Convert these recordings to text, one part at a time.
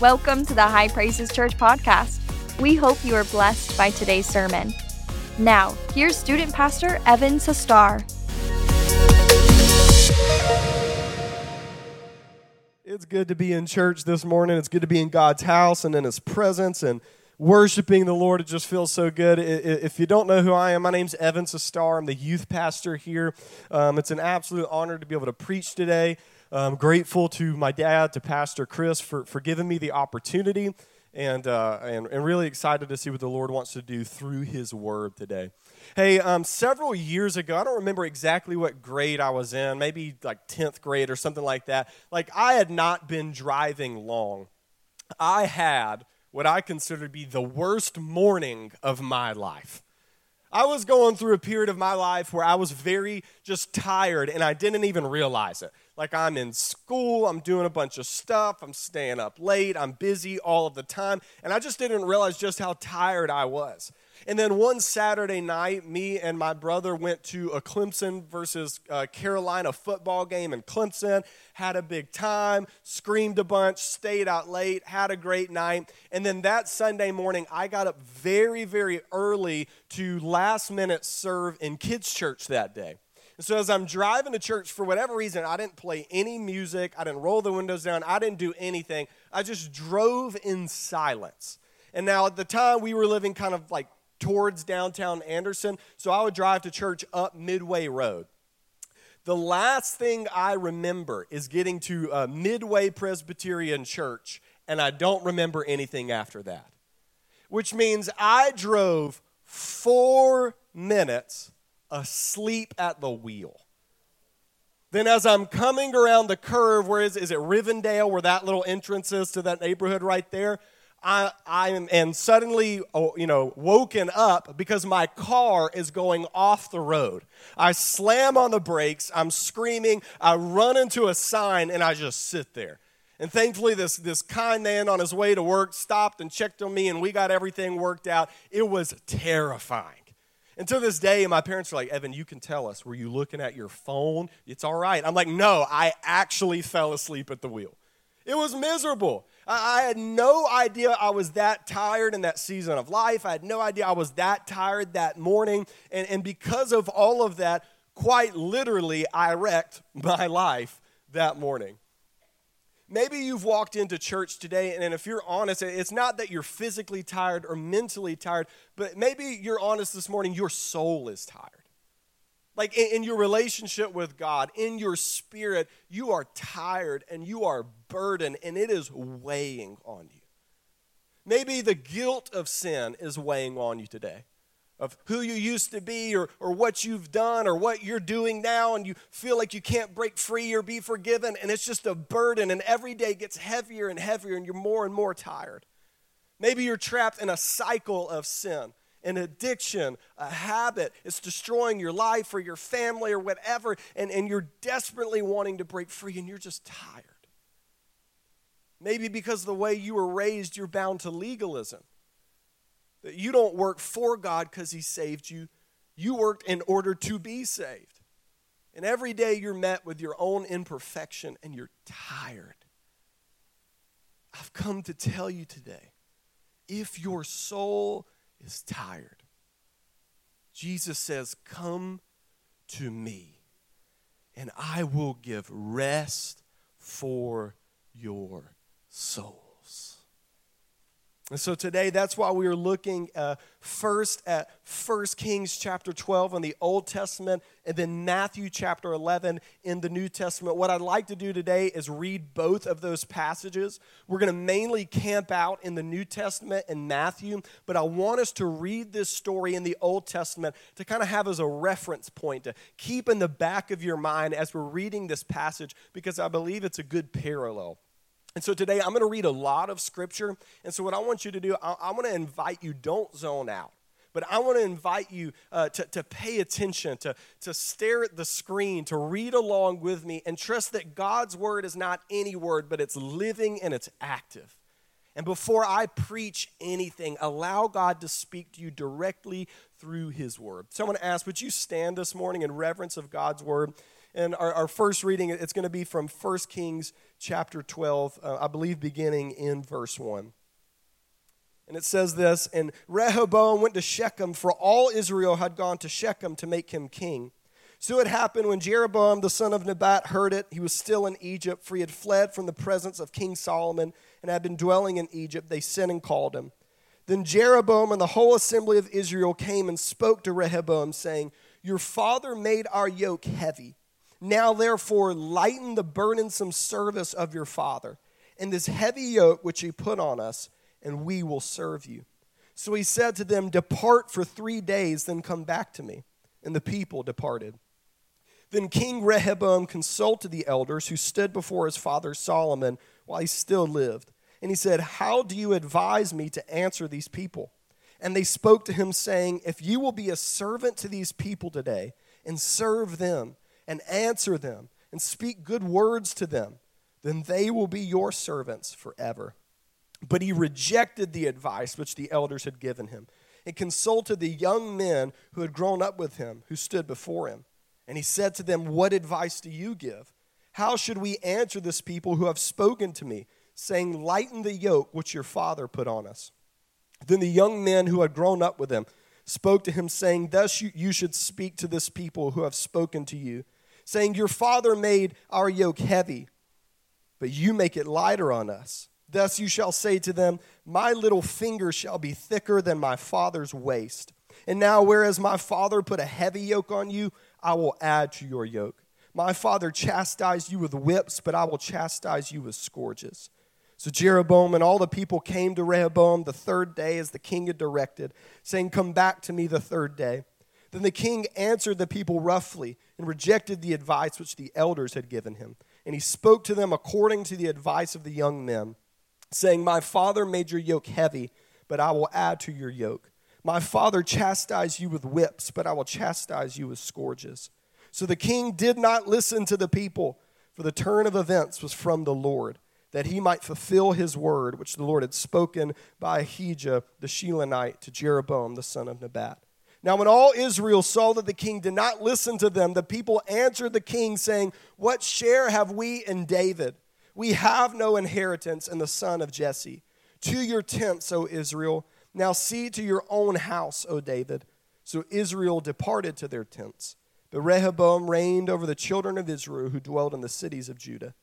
Welcome to the High Praises Church podcast. We hope you are blessed by today's sermon. Now, here's student pastor Evan Sestar. It's good to be in church this morning. It's good to be in God's house and in His presence and worshiping the Lord. It just feels so good. If you don't know who I am, my name's Evan Sestar. I'm the youth pastor here. Um, it's an absolute honor to be able to preach today. I'm grateful to my dad, to Pastor Chris, for, for giving me the opportunity, and, uh, and, and really excited to see what the Lord wants to do through His Word today. Hey, um, several years ago, I don't remember exactly what grade I was in, maybe like 10th grade or something like that. Like, I had not been driving long. I had what I consider to be the worst morning of my life. I was going through a period of my life where I was very just tired and I didn't even realize it. Like I'm in school, I'm doing a bunch of stuff, I'm staying up late, I'm busy all of the time, and I just didn't realize just how tired I was. And then one Saturday night, me and my brother went to a Clemson versus uh, Carolina football game in Clemson, had a big time, screamed a bunch, stayed out late, had a great night. And then that Sunday morning, I got up very, very early to last minute serve in kids' church that day. And so as I'm driving to church, for whatever reason, I didn't play any music, I didn't roll the windows down, I didn't do anything. I just drove in silence. And now at the time, we were living kind of like towards downtown Anderson, so I would drive to church up Midway Road. The last thing I remember is getting to uh, Midway Presbyterian Church, and I don't remember anything after that. Which means I drove four minutes asleep at the wheel. Then, as I'm coming around the curve, where is, is it Rivendale, where that little entrance is to that neighborhood right there? I, I am and suddenly, oh, you know, woken up because my car is going off the road. I slam on the brakes, I'm screaming, I run into a sign, and I just sit there. And thankfully, this, this kind man on his way to work stopped and checked on me, and we got everything worked out. It was terrifying. And to this day, my parents are like, Evan, you can tell us. Were you looking at your phone? It's all right. I'm like, no, I actually fell asleep at the wheel. It was miserable. I, had no idea I was that tired in that season of life. I had no idea I was that tired that morning. And, and because of all of that, quite literally, I wrecked my life that morning. Maybe you've walked into church today, and if you're honest, it's not that you're physically tired or mentally tired, but maybe you're honest this morning, your soul is tired. Like in, your relationship with God, in your spirit, you are tired and you are burdened, and it is weighing on you. Maybe the guilt of sin is weighing on you today of who you used to be or, or what you've done or what you're doing now, and you feel like you can't break free or be forgiven, and it's just a burden, and every day gets heavier and heavier, and you're more and more tired. Maybe you're trapped in a cycle of sin, an addiction, a habit. It's destroying your life or your family or whatever, and, and you're desperately wanting to break free, and you're just tired. Maybe because the way you were raised, you're bound to legalism that you don't work for God because He saved you, you worked in order to be saved. And every day you're met with your own imperfection and you're tired. I've come to tell you today if your soul is tired, Jesus says, Come to me, and I will give rest for your soul. And so today, that's why we are looking uh, first at 1 Kings chapter 12 in the Old Testament and then Matthew chapter 11 in the New Testament. What I'd like to do today is read both of those passages. We're going to mainly camp out in the New Testament and Matthew, but I want us to read this story in the Old Testament to kind of have as a reference point to keep in the back of your mind as we're reading this passage because I believe it's a good parallel. And so today I'm going to read a lot of scripture. And so, what I want you to do, I, I want to invite you, don't zone out. But I want to invite you uh, to, to pay attention, to, to stare at the screen, to read along with me, and trust that God's word is not any word, but it's living and it's active. And before I preach anything, allow God to speak to you directly through his word. So I want to ask, would you stand this morning in reverence of God's word? And our, our first reading, it's going to be from 1 Kings chapter 12, uh, I believe beginning in verse 1. And it says this And Rehoboam went to Shechem, for all Israel had gone to Shechem to make him king. So it happened when Jeroboam the son of Nebat heard it, he was still in Egypt, for he had fled from the presence of King Solomon and had been dwelling in Egypt. They sent and called him. Then Jeroboam and the whole assembly of Israel came and spoke to Rehoboam, saying, Your father made our yoke heavy. Now, therefore, lighten the burdensome service of your father and this heavy yoke which he put on us, and we will serve you. So he said to them, Depart for three days, then come back to me. And the people departed. Then King Rehoboam consulted the elders who stood before his father Solomon while he still lived. And he said, How do you advise me to answer these people? And they spoke to him, saying, If you will be a servant to these people today, and serve them, and answer them, and speak good words to them, then they will be your servants forever. But he rejected the advice which the elders had given him, and consulted the young men who had grown up with him, who stood before him. And he said to them, What advice do you give? How should we answer this people who have spoken to me? saying, Lighten the yoke which your father put on us. Then the young men who had grown up with him spoke to him, saying, Thus you, you should speak to this people who have spoken to you, saying, Your father made our yoke heavy, but you make it lighter on us. Thus you shall say to them, My little finger shall be thicker than my father's waist. And now, whereas my father put a heavy yoke on you, I will add to your yoke. My father chastised you with whips, but I will chastise you with scourges. So Jeroboam and all the people came to Rehoboam the third day as the king had directed, saying, Come back to me the third day. Then the king answered the people roughly and rejected the advice which the elders had given him. And he spoke to them according to the advice of the young men, saying, My father made your yoke heavy, but I will add to your yoke. My father chastised you with whips, but I will chastise you with scourges. So the king did not listen to the people, for the turn of events was from the Lord that he might fulfill his word, which the Lord had spoken by Ahijah the Shilonite to Jeroboam the son of Nebat. Now, when all Israel saw that the king did not listen to them, the people answered the king, saying, What share have we in David? We have no inheritance in the son of Jesse. To your tents, O Israel. Now see to your own house, O David. So Israel departed to their tents. But Rehoboam reigned over the children of Israel who dwelled in the cities of Judah.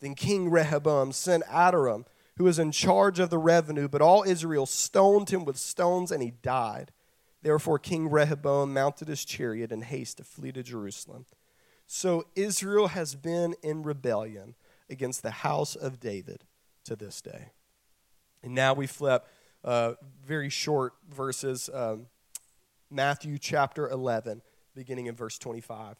Then King Rehoboam sent Adoram, who was in charge of the revenue, but all Israel stoned him with stones, and he died. Therefore, King Rehoboam mounted his chariot in haste to flee to Jerusalem. So Israel has been in rebellion against the house of David to this day. And now we flip uh, very short verses um, Matthew chapter 11, beginning in verse 25.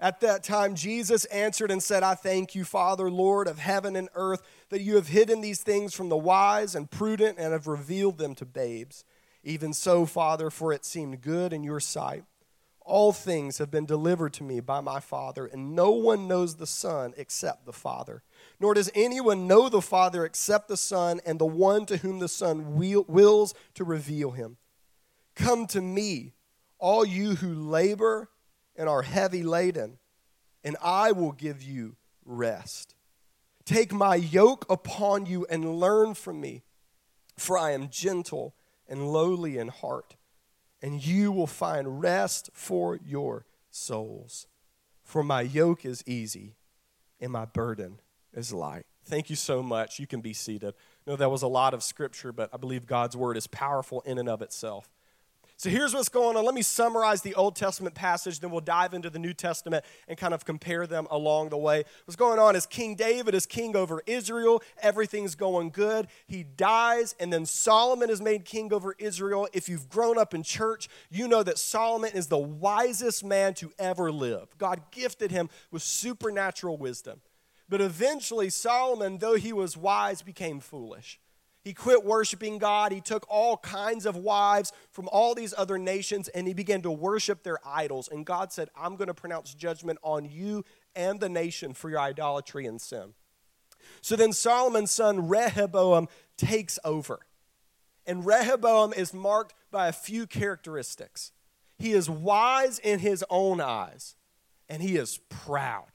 At that time, Jesus answered and said, I thank you, Father, Lord of heaven and earth, that you have hidden these things from the wise and prudent and have revealed them to babes. Even so, Father, for it seemed good in your sight. All things have been delivered to me by my Father, and no one knows the Son except the Father. Nor does anyone know the Father except the Son, and the one to whom the Son wills to reveal him. Come to me, all you who labor and are heavy laden, and I will give you rest. Take my yoke upon you and learn from me, for I am gentle and lowly in heart, and you will find rest for your souls. For my yoke is easy and my burden is light. Thank you so much. You can be seated. I know that was a lot of scripture, but I believe God's word is powerful in and of itself. So here's what's going on. Let me summarize the Old Testament passage, then we'll dive into the New Testament and kind of compare them along the way. What's going on is King David is king over Israel. Everything's going good. He dies, and then Solomon is made king over Israel. If you've grown up in church, you know that Solomon is the wisest man to ever live. God gifted him with supernatural wisdom. But eventually, Solomon, though he was wise, became foolish. He quit worshiping God. He took all kinds of wives from all these other nations and he began to worship their idols. And God said, I'm going to pronounce judgment on you and the nation for your idolatry and sin. So then Solomon's son Rehoboam takes over. And Rehoboam is marked by a few characteristics. He is wise in his own eyes, and he is proud.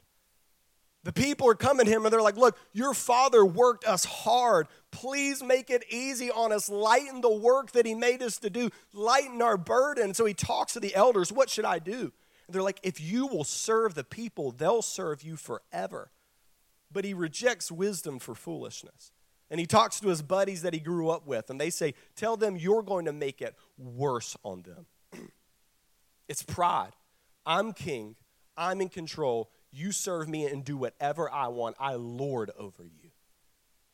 The people are coming to him and they're like, Look, your father worked us hard. Please make it easy on us. Lighten the work that he made us to do. Lighten our burden. So he talks to the elders, What should I do? And they're like, If you will serve the people, they'll serve you forever. But he rejects wisdom for foolishness. And he talks to his buddies that he grew up with, and they say, Tell them you're going to make it worse on them. it's pride. I'm king, I'm in control you serve me and do whatever I want. I lord over you.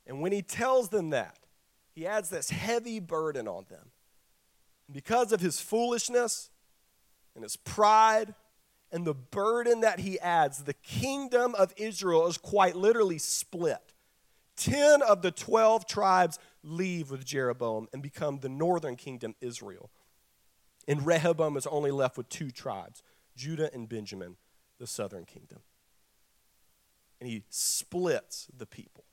And when he tells them that, he adds this heavy burden on them. Because of his foolishness and his pride and the burden that he adds, the kingdom of Israel is quite literally split. Ten of the 12 tribes leave with Jeroboam and become the northern kingdom, Israel. And Rehoboam is only left with two tribes, Judah and Benjamin the southern kingdom. And he splits the people.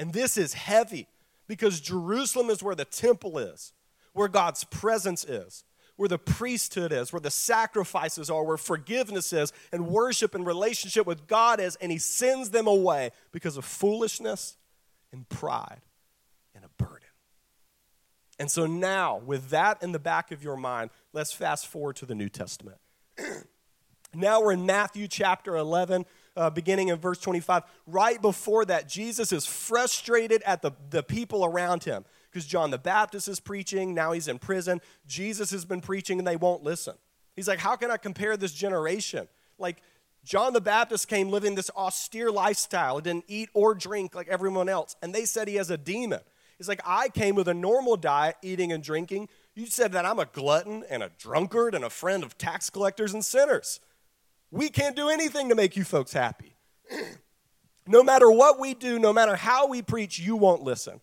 And this is heavy because Jerusalem is where the temple is, where God's presence is, where the priesthood is, where the sacrifices are, where forgiveness is, and worship and relationship with God is. And he sends them away because of foolishness and pride and a burden. And so now, with that in the back of your mind, let's fast forward to the New Testament. Now we're in Matthew chapter 11, uh, beginning in verse 25. Right before that, Jesus is frustrated at the, the people around him because John the Baptist is preaching. Now he's in prison. Jesus has been preaching and they won't listen. He's like, How can I compare this generation? Like, John the Baptist came living this austere lifestyle. He didn't eat or drink like everyone else. And they said he has a demon. He's like, I came with a normal diet, eating and drinking. You said that I'm a glutton and a drunkard and a friend of tax collectors and sinners. We can't do anything to make you folks happy. no matter what we do, no matter how we preach, you won't listen.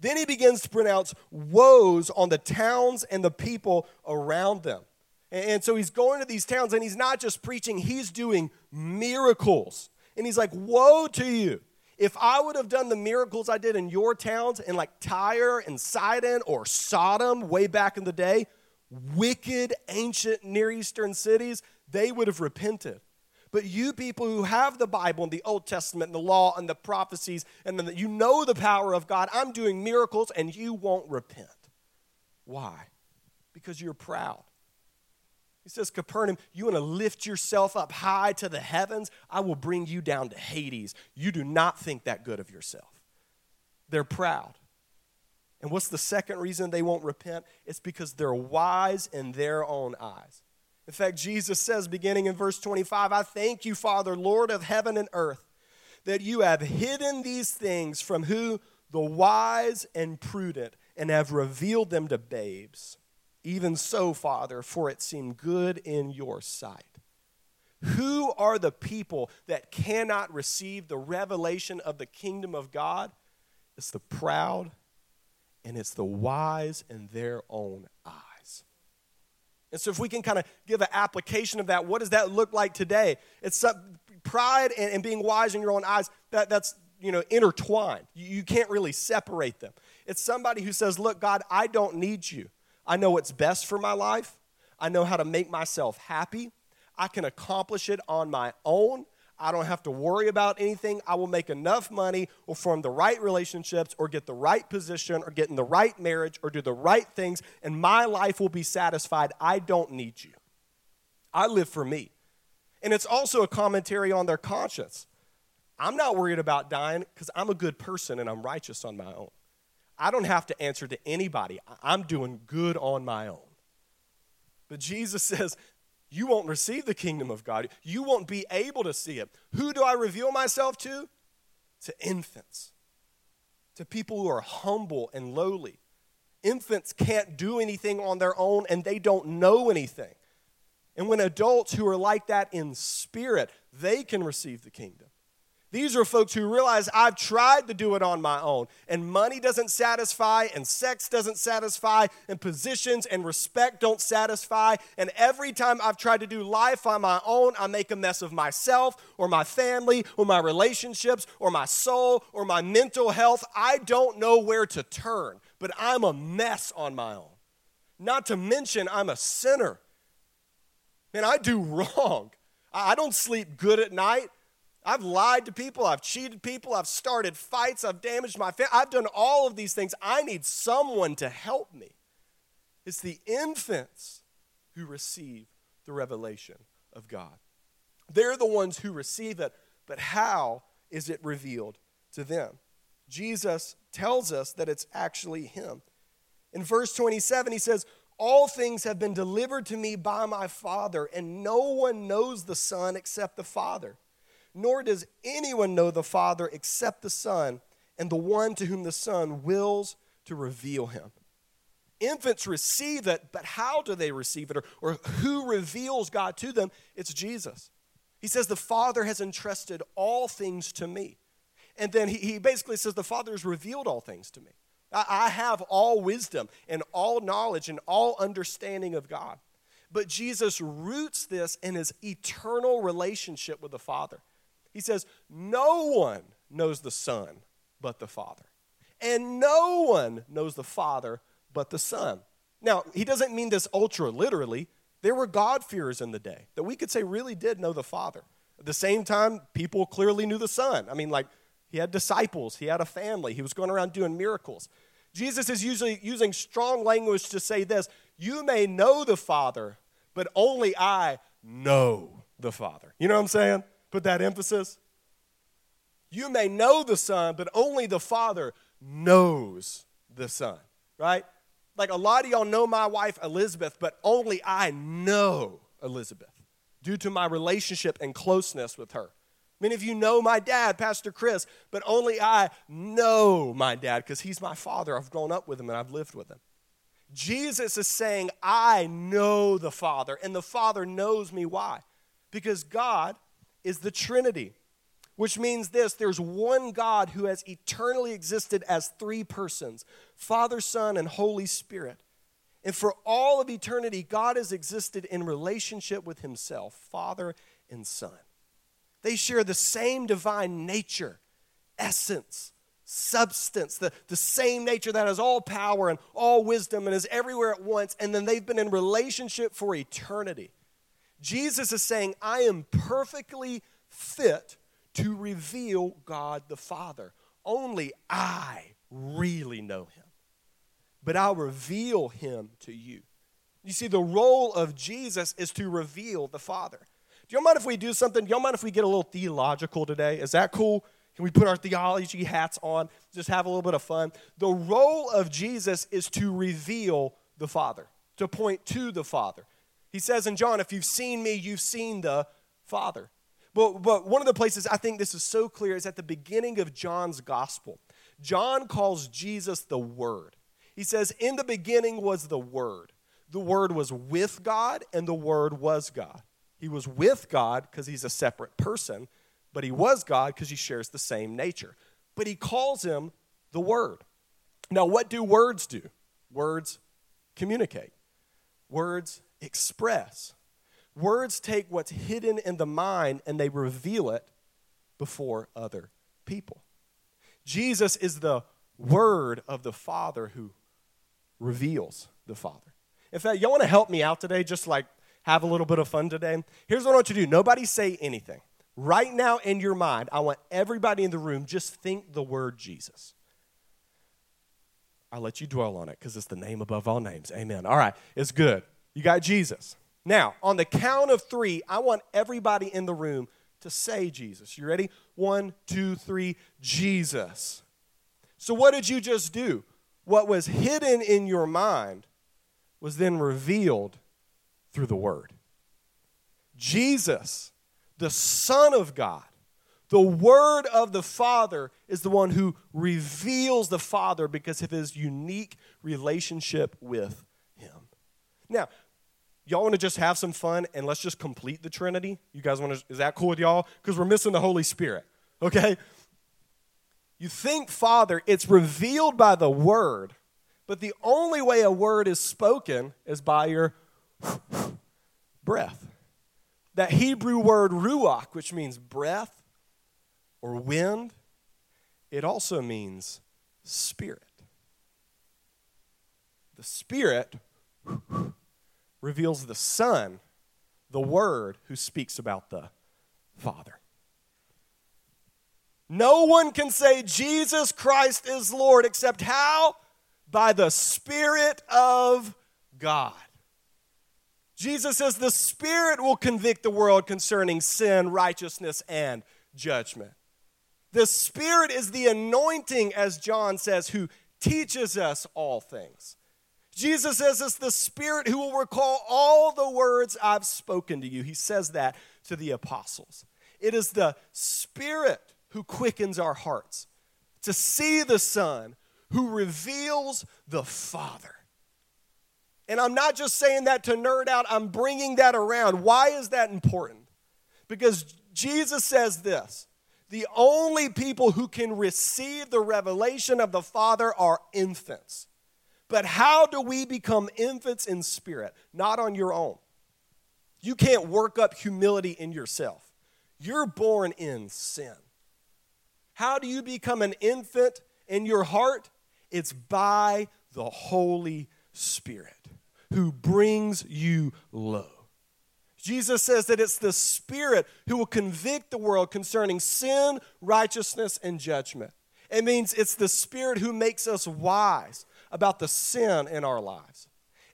Then he begins to pronounce woes on the towns and the people around them. And so he's going to these towns and he's not just preaching, he's doing miracles. And he's like, Woe to you. If I would have done the miracles I did in your towns, in like Tyre and Sidon or Sodom way back in the day, wicked ancient Near Eastern cities, they would have repented. But you people who have the Bible and the Old Testament and the law and the prophecies, and then you know the power of God, I'm doing miracles and you won't repent. Why? Because you're proud. He says, Capernaum, you want to lift yourself up high to the heavens? I will bring you down to Hades. You do not think that good of yourself. They're proud. And what's the second reason they won't repent? It's because they're wise in their own eyes. In fact, Jesus says, beginning in verse 25, I thank you, Father, Lord of heaven and earth, that you have hidden these things from who? The wise and prudent, and have revealed them to babes. Even so, Father, for it seemed good in your sight. Who are the people that cannot receive the revelation of the kingdom of God? It's the proud and it's the wise in their own eyes. And so, if we can kind of give an application of that, what does that look like today? It's pride and, and being wise in your own eyes. That, that's you know intertwined. You, you can't really separate them. It's somebody who says, "Look, God, I don't need you. I know what's best for my life. I know how to make myself happy. I can accomplish it on my own. I don't have to worry about anything. I will make enough money or form the right relationships or get the right position or get in the right marriage or do the right things, and my life will be satisfied. I don't need you. I live for me. And it's also a commentary on their conscience. I'm not worried about dying because I'm a good person and I'm righteous on my own. I don't have to answer to anybody. I'm doing good on my own. But Jesus says, you won't receive the kingdom of God. You won't be able to see it. Who do I reveal myself to? To infants, to people who are humble and lowly. Infants can't do anything on their own and they don't know anything. And when adults who are like that in spirit, they can receive the kingdom. These are folks who realize I've tried to do it on my own, and money doesn't satisfy, and sex doesn't satisfy, and positions and respect don't satisfy. And every time I've tried to do life on my own, I make a mess of myself, or my family, or my relationships, or my soul, or my mental health. I don't know where to turn, but I'm a mess on my own. Not to mention, I'm a sinner. And I do wrong. I don't sleep good at night. I've lied to people, I've cheated people, I've started fights, I've damaged my family. I've done all of these things. I need someone to help me. It's the infants who receive the revelation of God. They're the ones who receive it, but how is it revealed to them? Jesus tells us that it's actually Him. In verse 27, he says, All things have been delivered to me by my Father, and no one knows the Son except the Father nor does anyone know the Father except the Son, and the one to whom the Son wills to reveal him. Infants receive it, but how do they receive it? Or, or who reveals God to them? It's Jesus. He says, The Father has entrusted all things to me. And then he, he basically says, The Father has revealed all things to me. I, I have all wisdom and all knowledge and all understanding of God. But Jesus roots this in his eternal relationship with the Father. He says, No one knows the Son but the Father. And no one knows the Father but the Son. Now, he doesn't mean this ultra literally. There were God-fearers in the day that we could say really did know the Father. At the same time, people clearly knew the Son. I mean, like, he had disciples, he had a family, he was going around doing miracles. Jesus is usually using strong language to say this You may know the Father, but only I know the Father. You know what I'm saying? Put that emphasis. You may know the Son, but only the Father knows the Son, right? Like a lot of y'all know my wife Elizabeth, but only I know Elizabeth due to my relationship and closeness with her. Many of you know my dad, Pastor Chris, but only I know my dad because he's my father. I've grown up with him and I've lived with him. Jesus is saying, I know the Father, and the Father knows me. Why? Because God is the Trinity, which means this there's one God who has eternally existed as three persons Father, Son, and Holy Spirit. And for all of eternity, God has existed in relationship with Himself, Father and Son. They share the same divine nature, essence, substance, the, the same nature that has all power and all wisdom and is everywhere at once. And then they've been in relationship for eternity. Jesus is saying, I am perfectly fit to reveal God the Father. Only I really know him. But I'll reveal him to you. You see, the role of Jesus is to reveal the Father. Do y'all mind if we do something? Do y'all mind if we get a little theological today? Is that cool? Can we put our theology hats on? Just have a little bit of fun. The role of Jesus is to reveal the Father, to point to the Father. He says in John, if you've seen me, you've seen the Father. But, but one of the places I think this is so clear is at the beginning of John's gospel. John calls Jesus the Word. He says, In the beginning was the Word. The Word was with God, and the Word was God. He was with God because he's a separate person, but he was God because he shares the same nature. But he calls him the Word. Now, what do words do? Words communicate, words express. Words take what's hidden in the mind and they reveal it before other people. Jesus is the Word of the Father who reveals the Father. In fact, y'all want to help me out today, just like have a little bit of fun today? Here's what I want you to do nobody say anything. Right now in your mind, I want everybody in the room just think the word Jesus. I'll let you dwell on it because it's the name above all names. Amen. All right, it's good. You got Jesus. Now, on the count of three, I want everybody in the room to say Jesus. You ready? One, two, three, Jesus. So, what did you just do? What was hidden in your mind was then revealed through the Word. Jesus, the Son of God, the Word of the Father, is the one who reveals the Father because of his unique relationship with him. Now, y'all want to just have some fun and let's just complete the Trinity? You guys want to, is that cool with y'all? Because we're missing the Holy Spirit, okay? You think, Father, it's revealed by the Word, but the only way a word is spoken is by your breath. That Hebrew word ruach, which means breath or wind, it also means spirit. The Spirit reveals the Son, the Word who speaks about the Father. No one can say Jesus Christ is Lord except how? By the Spirit of God. Jesus says the Spirit will convict the world concerning sin, righteousness, and judgment. The Spirit is the anointing, as John says, who teaches us all things. Jesus says it's the Spirit who will recall all the words I've spoken to you. He says that to the apostles. It is the Spirit who quickens our hearts to see the Son who reveals the Father. And I'm not just saying that to nerd out, I'm bringing that around. Why is that important? Because Jesus says this the only people who can receive the revelation of the Father are infants. But how do we become infants in spirit? Not on your own. You can't work up humility in yourself. You're born in sin. How do you become an infant in your heart? It's by the Holy Spirit who brings you low. Jesus says that it's the Spirit who will convict the world concerning sin, righteousness, and judgment. It means it's the Spirit who makes us wise about the sin in our lives.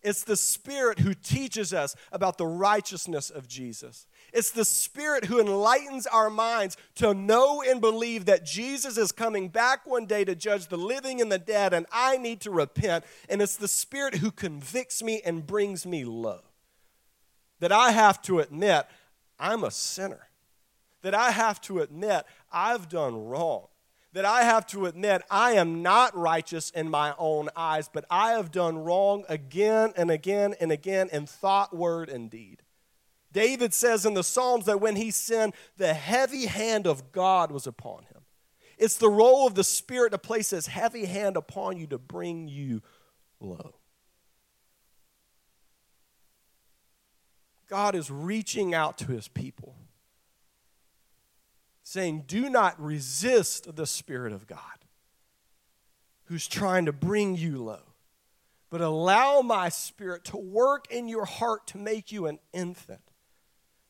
It's the Spirit who teaches us about the righteousness of Jesus. It's the Spirit who enlightens our minds to know and believe that Jesus is coming back one day to judge the living and the dead, and I need to repent. And it's the Spirit who convicts me and brings me low. That I have to admit, I'm a sinner. That I have to admit, I've done wrong that I have to admit I am not righteous in my own eyes, but I have done wrong again and again and again in thought, word, and deed. David says in the Psalms that when he sinned, the heavy hand of God was upon him. It's the role of the Spirit to place his heavy hand upon you to bring you low. God is reaching out to his people saying, Do not resist the Spirit of God who's trying to bring you low, but allow my Spirit to work in your heart to make you an infant,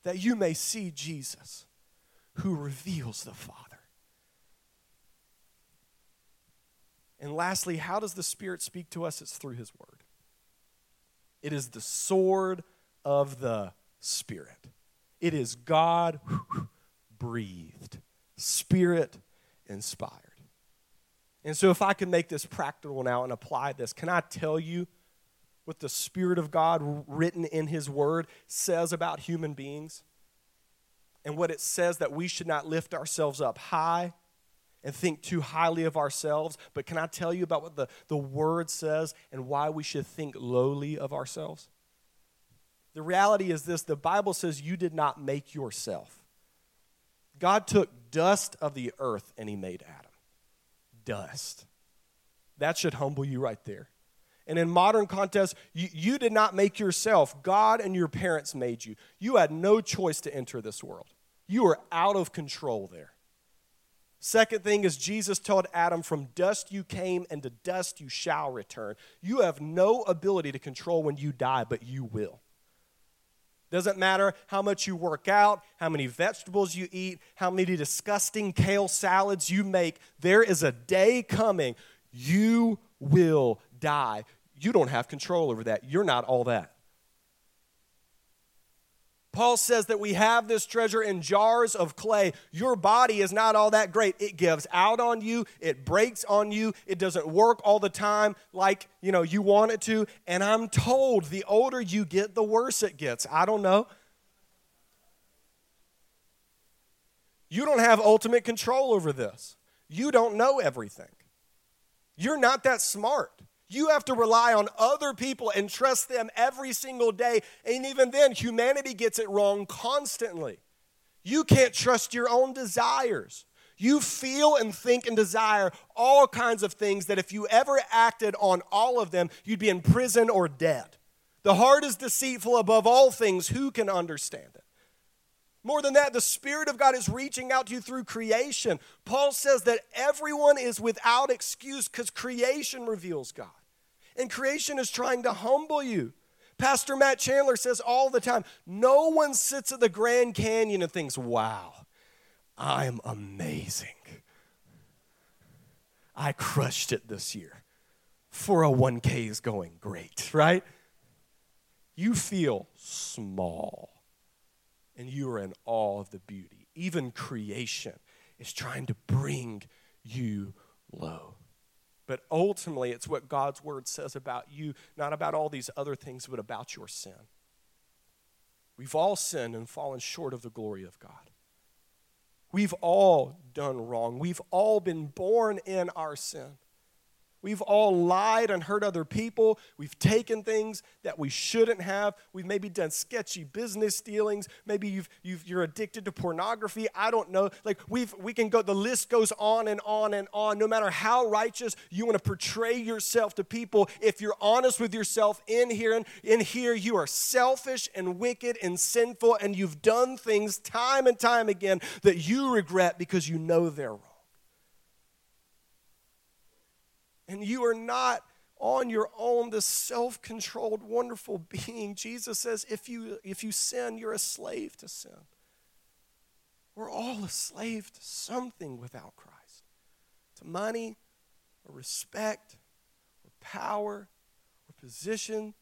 that you may see Jesus who reveals the Father. And lastly, how does the Spirit speak to us? It's through His Word. It is the sword of the Spirit. It is God breathed, spirit inspired. And so, if I can make this practical now and apply this, can I tell you what the Spirit of God written in His Word says about human beings? And what it says that we should not lift ourselves up high and think too highly of ourselves. But can I tell you about what the, the Word says and why we should think lowly of ourselves? The reality is this the Bible says you did not make yourself. God took dust of the earth and he made Adam. Dust. That should humble you right there. And in modern context, you, you, did not make yourself. God and your parents made you. You had no choice to enter this world. You were out of control there. Second thing is, Jesus told Adam, From dust you came, and to dust you shall return. You have no ability to control when you die, but you will. Doesn't matter how much you work out, how many vegetables you eat, how many disgusting kale salads you make. There is a day coming, you will die. You don't have control over that. You're not all that. Paul says that we have this treasure in jars of clay. Your body is not all that great. It gives out on you, it breaks on you, it doesn't work all the time like, you know, you want it to. And I'm told the older you get, the worse it gets. I don't know. You don't have ultimate control over this. You don't know everything. You're not that smart. You have to rely on other people and trust them every single day. And even then, humanity gets it wrong constantly. You can't trust your own desires. You feel and think and desire all kinds of things that if you ever acted on all of them, you'd be in prison or dead. The heart is deceitful above all things. Who can understand it? More than that, the Spirit of God is reaching out to you through creation. Paul says that everyone is without excuse because creation reveals God. And creation is trying to humble you. Pastor Matt Chandler says all the time no one sits at the Grand Canyon and thinks, wow, I'm amazing. I crushed it this year. 401k is going great, right? You feel small and you are in awe of the beauty. Even creation is trying to bring you low. But ultimately, it's what God's word says about you, not about all these other things, but about your sin. We've all sinned and fallen short of the glory of God. We've all done wrong. We've all been born in our sin. We've all lied and hurt other people. We've taken things that we shouldn't have. We've maybe done sketchy business dealings. Maybe you've, you've, you're addicted to pornography. I don't know. Like we've, we can go, the list goes on and on and on. No matter how righteous you want to portray yourself to people, if you're honest with yourself in here, in here, you are selfish and wicked and sinful, and you've done things time and time again that you regret because you know they're wrong. And you are not on your own this self-controlled wonderful being. Jesus says if you if you sin you're a slave to sin. We're all a slave to something without christ. To money or respect or power or position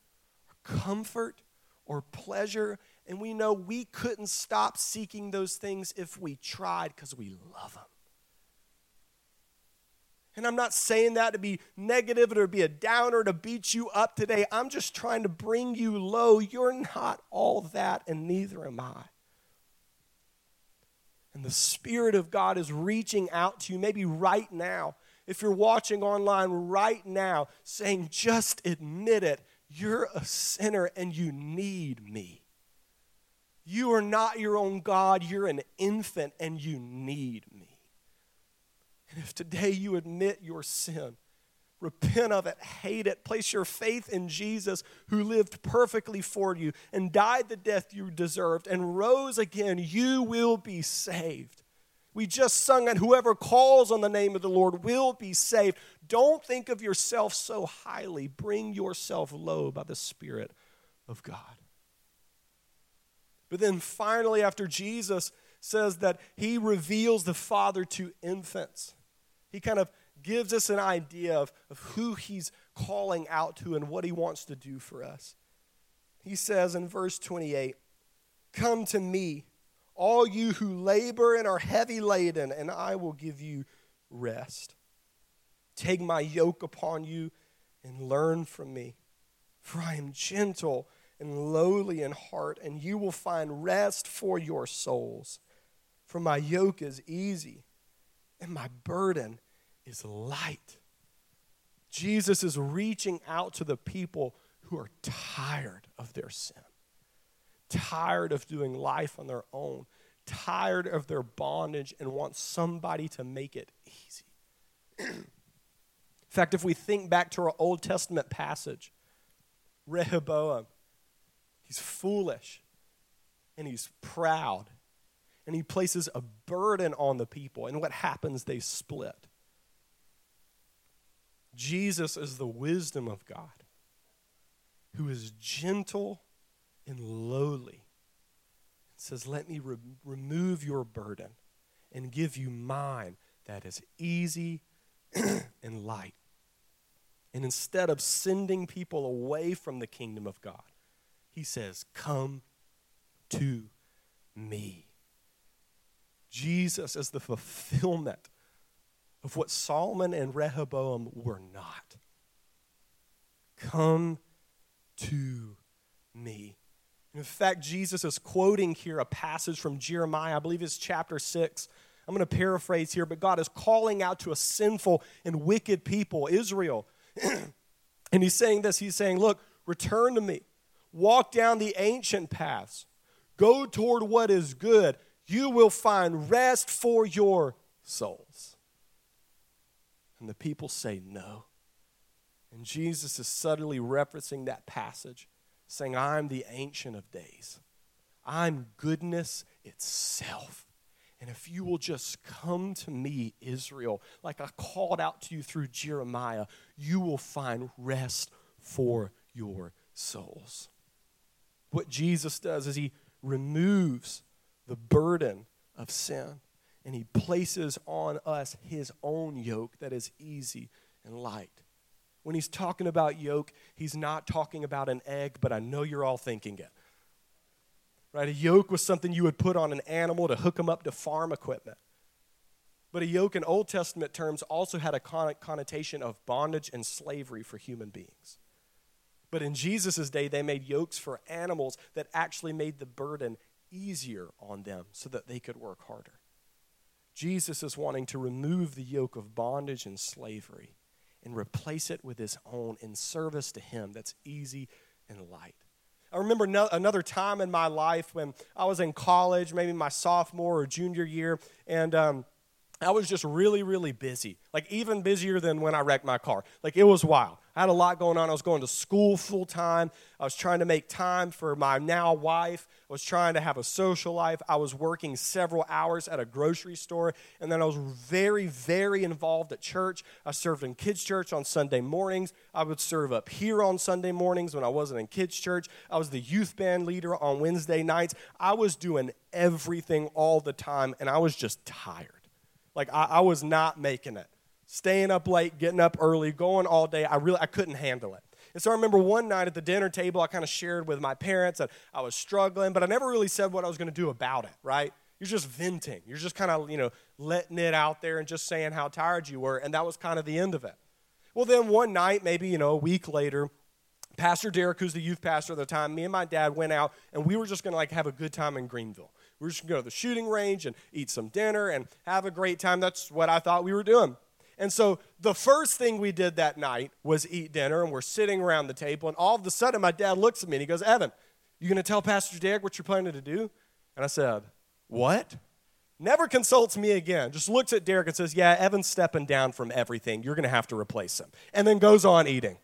or comfort or pleasure. And we know we couldn't stop seeking those things if we tried because we love them and I'm not saying that to be negative or to be a downer to beat you up today. I'm just trying to bring you low. You're not all that, and neither am I. And the Spirit of God is reaching out to you, maybe right now. If you're watching online right now, saying, just admit it, you're a sinner and you need me. You are not your own God, you're an infant and you need me. And if today you admit your sin, repent of it, hate it, place your faith in Jesus who lived perfectly for you and died the death you deserved and rose again, you will be saved. We just sung it whoever calls on the name of the Lord will be saved. Don't think of yourself so highly. Bring yourself low by the Spirit of God. But then finally, after Jesus says that he reveals the Father to infants, he kind of gives us an idea of, of who he's calling out to and what he wants to do for us. He says in verse 28 Come to me, all you who labor and are heavy laden, and I will give you rest. Take my yoke upon you and learn from me, for I am gentle and lowly in heart, and you will find rest for your souls. For my yoke is easy and my burden is light. Jesus is reaching out to the people who are tired of their sin, tired of doing life on their own, tired of their bondage, and want somebody to make it easy. In fact, if we think back to our Old Testament passage, Rehoboam, he's foolish and he's proud and he places a burden on the people. And what happens? They split. Jesus is the wisdom of God who is gentle and lowly. Says, Let me re- remove your burden and give you mine that is easy and light. And instead of sending people away from the kingdom of God, he says, Come to me. Jesus is the fulfillment of what Solomon and Rehoboam were not. Come to me. In fact, Jesus is quoting here a passage from Jeremiah, I believe it's chapter 6. I'm going to paraphrase here, but God is calling out to a sinful and wicked people, Israel. and he's saying this He's saying, Look, return to me, walk down the ancient paths, go toward what is good. You will find rest for your souls. And the people say no. And Jesus is subtly referencing that passage, saying, I'm the Ancient of Days. I'm goodness itself. And if you will just come to me, Israel, like I called out to you through Jeremiah, you will find rest for your souls. what Jesus does is he removes the burden of sin and he places on us his own yoke that is easy and light. When he's talking about yoke, he's not talking about an egg, but I know you're all thinking it. Right? A yoke was something you would put on an animal to hook them up to farm equipment. But a yoke in Old Testament terms also had a connotation of bondage and slavery for human beings. But in Jesus' day, they made yokes for animals that actually made the burden easier on them so that they could work harder. Jesus is wanting to remove the yoke of bondage and slavery and replace it with his own in service to him that's easy and light. I remember no, another time in my life when I was in college, maybe my sophomore or junior year, and um, I was just really, really busy. Like, even busier than when I wrecked my car. Like, it was wild. I had a lot going on. I was going to school full time. I was trying to make time for my now wife. I was trying to have a social life. I was working several hours at a grocery store. And then I was very, very involved at church. I served in kids' church on Sunday mornings. I would serve up here on Sunday mornings when I wasn't in kids' church. I was the youth band leader on Wednesday nights. I was doing everything all the time, and I was just tired. Like I, I was not making it. Staying up late, getting up early, going all day. I really I couldn't handle it. And so I remember one night at the dinner table, I kind of shared with my parents that I was struggling, but I never really said what I was going to do about it, right? You're just venting. You're just kind of, you know, letting it out there and just saying how tired you were. And that was kind of the end of it. Well, then one night, maybe, you know, a week later, Pastor Derek, who's the youth pastor at the time, me and my dad went out and we were just going to like have a good time in Greenville. We were just going to go to the shooting range and eat some dinner and have a great time. That's what I thought we were doing. And so the first thing we did that night was eat dinner, and we're sitting around the table. And all of a sudden, my dad looks at me and he goes, Evan, you going to tell Pastor Derek what you're planning to do? And I said, What? Never consults me again. Just looks at Derek and says, Yeah, Evan's stepping down from everything. You're going to have to replace him. And then goes on eating.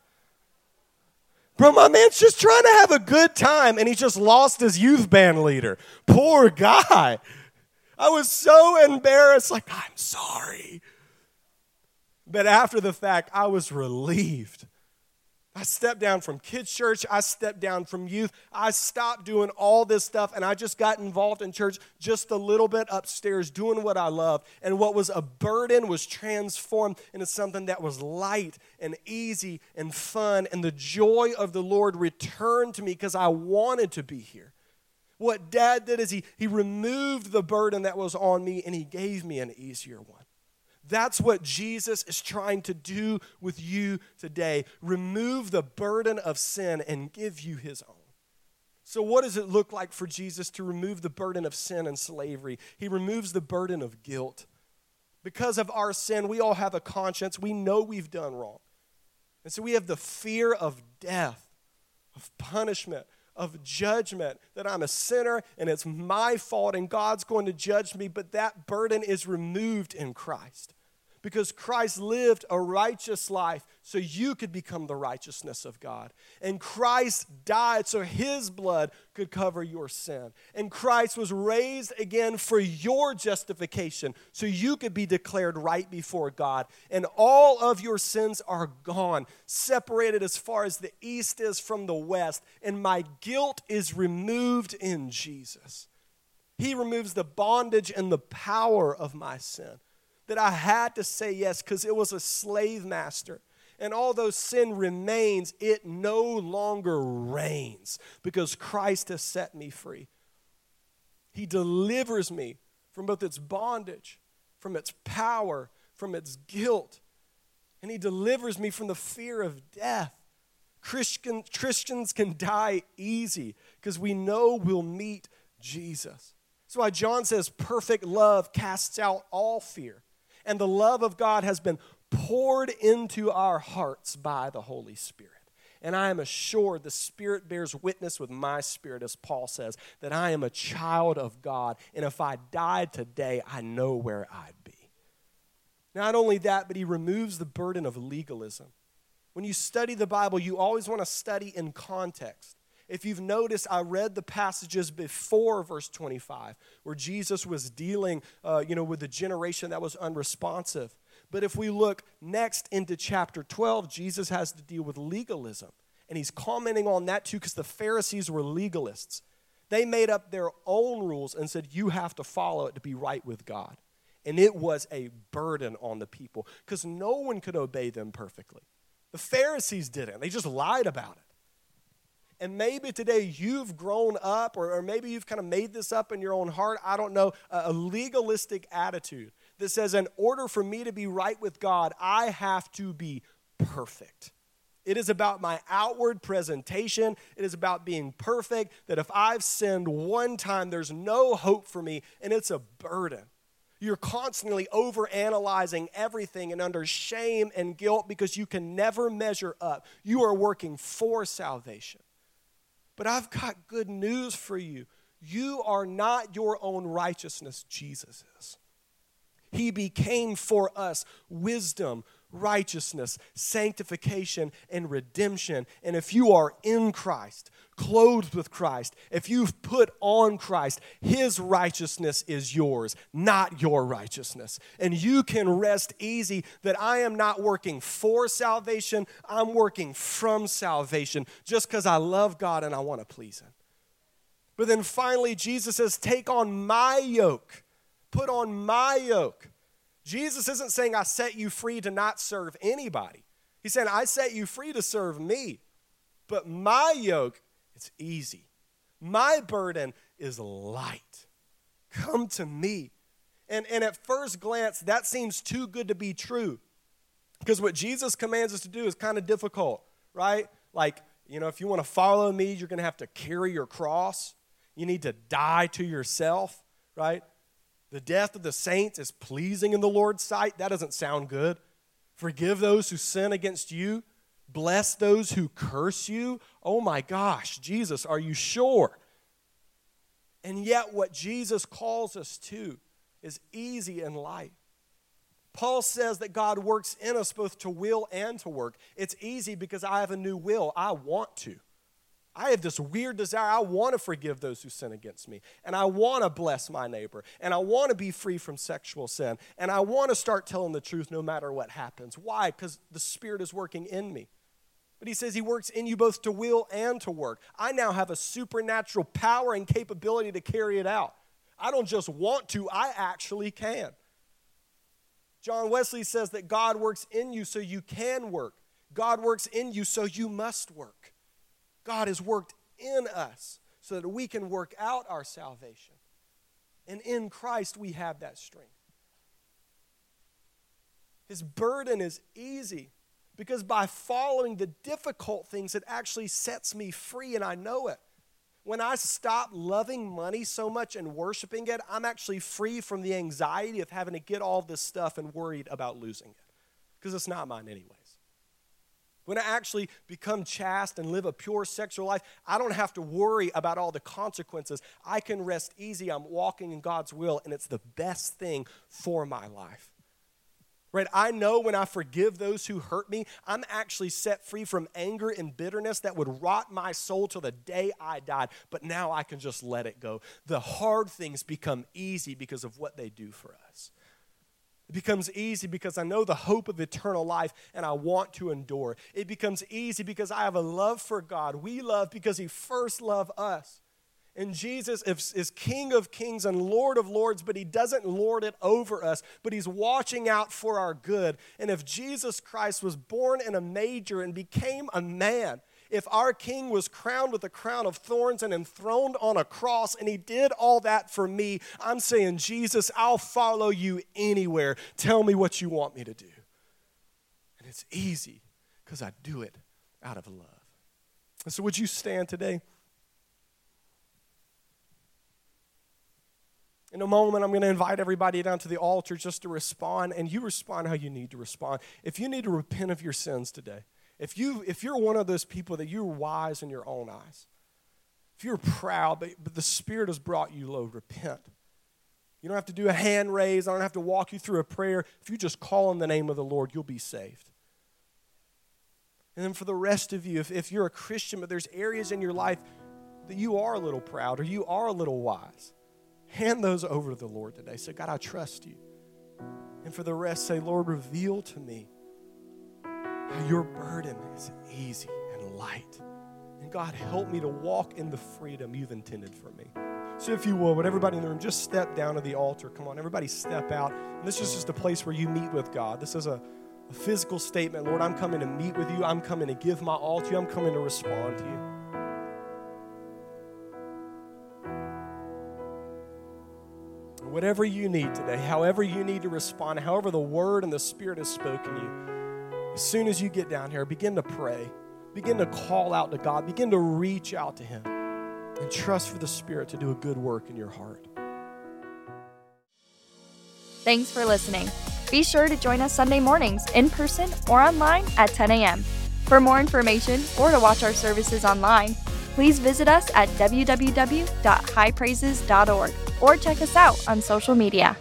Bro, my man's just trying to have a good time and he just lost his youth band leader. Poor guy. I was so embarrassed, like, I'm sorry. But after the fact, I was relieved I stepped down from kids' church. I stepped down from youth. I stopped doing all this stuff and I just got involved in church just a little bit upstairs, doing what I love. And what was a burden was transformed into something that was light and easy and fun. And the joy of the Lord returned to me because I wanted to be here. What dad did is he, he removed the burden that was on me and he gave me an easier one. That's what Jesus is trying to do with you today. Remove the burden of sin and give you his own. So, what does it look like for Jesus to remove the burden of sin and slavery? He removes the burden of guilt. Because of our sin, we all have a conscience. We know we've done wrong. And so we have the fear of death, of punishment, of judgment, that I'm a sinner and it's my fault and God's going to judge me, but that burden is removed in Christ because Christ lived a righteous life so you could become the righteousness of God. And Christ died so his blood could cover your sin. And Christ was raised again for your justification so you could be declared right before God. And all of your sins are gone, separated as far as the east is from the west. And my guilt is removed in Jesus. He removes the bondage and the power of my sin that I had to say yes because it was a slave master. And although sin remains, it no longer reigns because Christ has set me free. He delivers me from both its bondage, from its power, from its guilt, and He delivers me from the fear of death. Christian, Christians can die easy because we know we'll meet Jesus. That's why John says perfect love casts out all fear and the love of God has been poured into our hearts by the Holy Spirit. And I am assured the Spirit bears witness with my spirit, as Paul says, that I am a child of God. And if I died today, I know where I'd be. Not only that, but he removes the burden of legalism. When you study the Bible, you always want to study in context. If you've noticed, I read the passages before verse 25 where Jesus was dealing, uh, you know, with the generation that was unresponsive. But if we look next into chapter 12, Jesus has to deal with legalism. And he's commenting on that too because the Pharisees were legalists. They made up their own rules and said, You have to follow it to be right with God. And it was a burden on the people because no one could obey them perfectly. The Pharisees didn't, they just lied about it. And maybe today you've grown up, or, or maybe you've kind of made this up in your own heart. I don't know, a, a legalistic attitude that says, in order for me to be right with God, I have to be perfect. It is about my outward presentation. It is about being perfect. That if I've sinned one time, there's no hope for me, and it's a burden. You're constantly overanalyzing everything and under shame and guilt because you can never measure up. You are working for salvation. But I've got good news for you. You are not your own righteousness, Jesus is. He became for us wisdom, righteousness, sanctification, and redemption. And if you are in Christ, clothed with Christ, if you've put on Christ, His righteousness is yours, not your righteousness. And you can rest easy that I am not working for salvation, I'm working from salvation just because I love God and I want to please Him. But then finally, Jesus says, Take on my yoke, put on my yoke. Jesus isn't saying, I set you free to not serve anybody. He's saying, I set you free to serve me. But my yoke, it's easy. My burden is light. Come to me. And, and at first glance, that seems too good to be true. Because what Jesus commands us to do is kind of difficult, right? Like, you know, if you want to follow me, you're going to have to carry your cross. You need to die to yourself, right? The death of the saints is pleasing in the Lord's sight. That doesn't sound good. Forgive those who sin against you. Bless those who curse you. Oh my gosh, Jesus, are you sure? And yet, what Jesus calls us to is easy and light. Paul says that God works in us both to will and to work. It's easy because I have a new will. I want to. I have this weird desire. I want to forgive those who sin against me. And I want to bless my neighbor. And I want to be free from sexual sin. And I want to start telling the truth no matter what happens. Why? Because the Spirit is working in me. But he says he works in you both to will and to work. I now have a supernatural power and capability to carry it out. I don't just want to, I actually can. John Wesley says that God works in you so you can work. God works in you so you must work. God has worked in us so that we can work out our salvation. And in Christ, we have that strength. His burden is easy because by following the difficult things, it actually sets me free, and I know it. When I stop loving money so much and worshiping it, I'm actually free from the anxiety of having to get all this stuff and worried about losing it because it's not mine anyway. When I actually become chaste and live a pure sexual life, I don't have to worry about all the consequences. I can rest easy. I'm walking in God's will, and it's the best thing for my life. Right? I know when I forgive those who hurt me, I'm actually set free from anger and bitterness that would rot my soul till the day I died. But now I can just let it go. The hard things become easy because of what they do for us. It becomes easy because I know the hope of eternal life and I want to endure. It becomes easy because I have a love for God. We love because He first loved us. And Jesus is King of kings and Lord of lords, but He doesn't lord it over us, but He's watching out for our good. And if Jesus Christ was born in a manger and became a man, if our king was crowned with a crown of thorns and enthroned on a cross and he did all that for me, I'm saying, Jesus, I'll follow you anywhere. Tell me what you want me to do. And it's easy because I do it out of love. And so, would you stand today? In a moment, I'm going to invite everybody down to the altar just to respond, and you respond how you need to respond. If you need to repent of your sins today, if, you, if you're one of those people that you're wise in your own eyes, if you're proud, but, but the Spirit has brought you low, repent. You don't have to do a hand raise. I don't have to walk you through a prayer. If you just call in the name of the Lord, you'll be saved. And then for the rest of you, if, if you're a Christian, but there's areas in your life that you are a little proud or you are a little wise, hand those over to the Lord today. Say, God, I trust you. And for the rest, say, Lord, reveal to me your burden is easy and light. And God, help me to walk in the freedom you've intended for me. So, if you will, would everybody in the room just step down to the altar? Come on, everybody step out. And this is just a place where you meet with God. This is a, a physical statement. Lord, I'm coming to meet with you. I'm coming to give my all to you. I'm coming to respond to you. Whatever you need today, however you need to respond, however the word and the spirit has spoken you, as soon as you get down here, begin to pray. Begin to call out to God. Begin to reach out to Him and trust for the Spirit to do a good work in your heart. Thanks for listening. Be sure to join us Sunday mornings in person or online at 10 a.m. For more information or to watch our services online, please visit us at www.highpraises.org or check us out on social media.